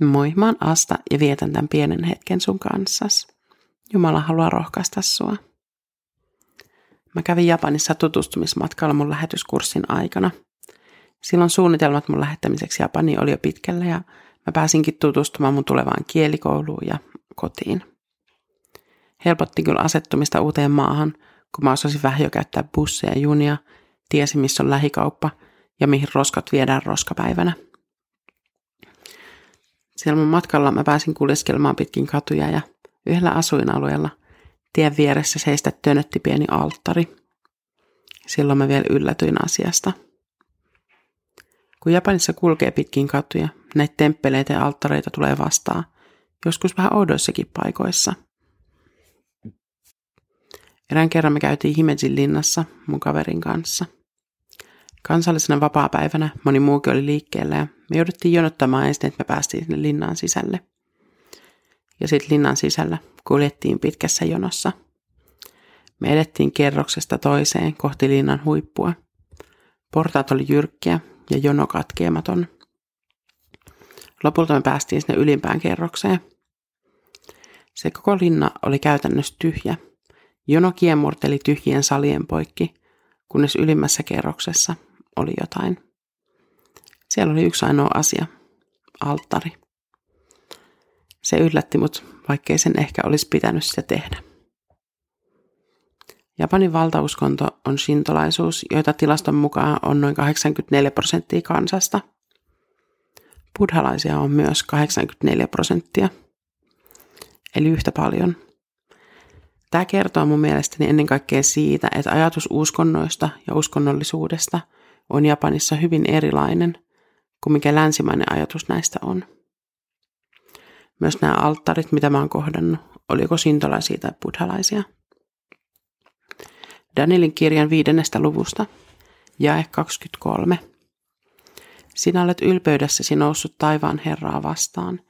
Moi, mä oon Asta ja vietän tämän pienen hetken sun kanssas. Jumala haluaa rohkaista sua. Mä kävin Japanissa tutustumismatkalla mun lähetyskurssin aikana. Silloin suunnitelmat mun lähettämiseksi Japaniin oli jo pitkällä ja mä pääsinkin tutustumaan mun tulevaan kielikouluun ja kotiin. Helpotti kyllä asettumista uuteen maahan, kun mä osasin vähän jo käyttää busseja ja junia, tiesin missä on lähikauppa ja mihin roskat viedään roskapäivänä – siellä mun matkalla mä pääsin kuljeskelemaan pitkin katuja ja yhdellä asuinalueella tien vieressä seistä tönötti pieni alttari. Silloin mä vielä yllätyin asiasta. Kun Japanissa kulkee pitkin katuja, näitä temppeleitä ja alttareita tulee vastaan, joskus vähän oudoissakin paikoissa. Erään kerran me käytiin Himejin linnassa mun kaverin kanssa – Kansallisena vapaapäivänä moni muukin oli liikkeellä ja me jouduttiin jonottamaan ensin, että me päästiin sinne linnaan sisälle. Ja sitten linnan sisällä kuljettiin pitkässä jonossa. Me edettiin kerroksesta toiseen kohti linnan huippua. Portaat oli jyrkkiä ja jono katkeamaton. Lopulta me päästiin sinne ylimpään kerrokseen. Se koko linna oli käytännössä tyhjä. Jono kiemurteli tyhjien salien poikki, kunnes ylimmässä kerroksessa oli jotain. Siellä oli yksi ainoa asia, alttari. Se yllätti mut, vaikkei sen ehkä olisi pitänyt sitä tehdä. Japanin valtauskonto on shintolaisuus, joita tilaston mukaan on noin 84 prosenttia kansasta. Buddhalaisia on myös 84 prosenttia, eli yhtä paljon. Tämä kertoo mun mielestäni ennen kaikkea siitä, että ajatus uskonnoista ja uskonnollisuudesta – on Japanissa hyvin erilainen kuin mikä länsimainen ajatus näistä on. Myös nämä alttarit, mitä mä oon kohdannut, oliko sintolaisia tai buddhalaisia. Danielin kirjan viidennestä luvusta, jae 23. Sinä olet ylpeydessäsi noussut taivaan Herraa vastaan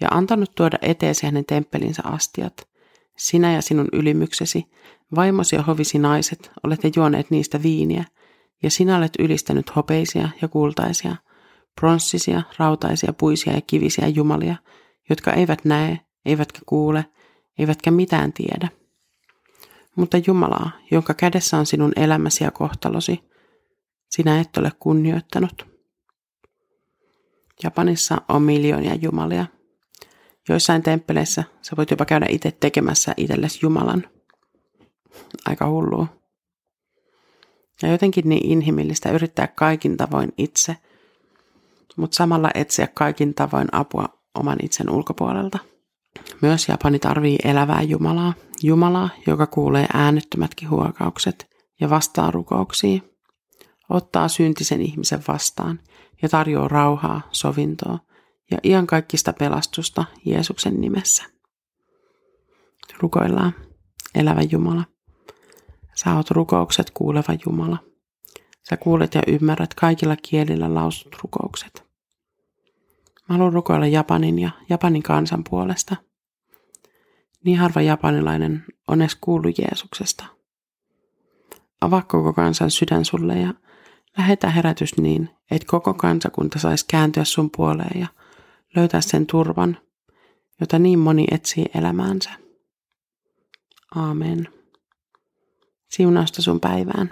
ja antanut tuoda eteesi hänen temppelinsä astiat. Sinä ja sinun ylimyksesi, vaimosi ja hovisi naiset, olette juoneet niistä viiniä – ja sinä olet ylistänyt hopeisia ja kultaisia, pronssisia, rautaisia, puisia ja kivisiä jumalia, jotka eivät näe, eivätkä kuule, eivätkä mitään tiedä. Mutta Jumalaa, jonka kädessä on sinun elämäsi ja kohtalosi, sinä et ole kunnioittanut. Japanissa on miljoonia jumalia. Joissain temppeleissä sä voit jopa käydä itse tekemässä itsellesi Jumalan. Aika hullua. Ja jotenkin niin inhimillistä yrittää kaikin tavoin itse, mutta samalla etsiä kaikin tavoin apua oman itsen ulkopuolelta. Myös Japani tarvii elävää Jumalaa, Jumalaa, joka kuulee äänettömätkin huokaukset ja vastaa rukouksiin, ottaa syntisen ihmisen vastaan ja tarjoaa rauhaa, sovintoa ja iankaikkista pelastusta Jeesuksen nimessä. Rukoillaan, elävä Jumala. Sä oot rukoukset kuuleva Jumala. Sä kuulet ja ymmärrät kaikilla kielillä lausut rukoukset. Mä haluan rukoilla Japanin ja Japanin kansan puolesta. Niin harva japanilainen on edes kuullut Jeesuksesta. Avaa koko kansan sydän sulle ja lähetä herätys niin, että koko kansakunta saisi kääntyä sun puoleen ja löytää sen turvan, jota niin moni etsii elämäänsä. Aamen. Siunausta sun päivään.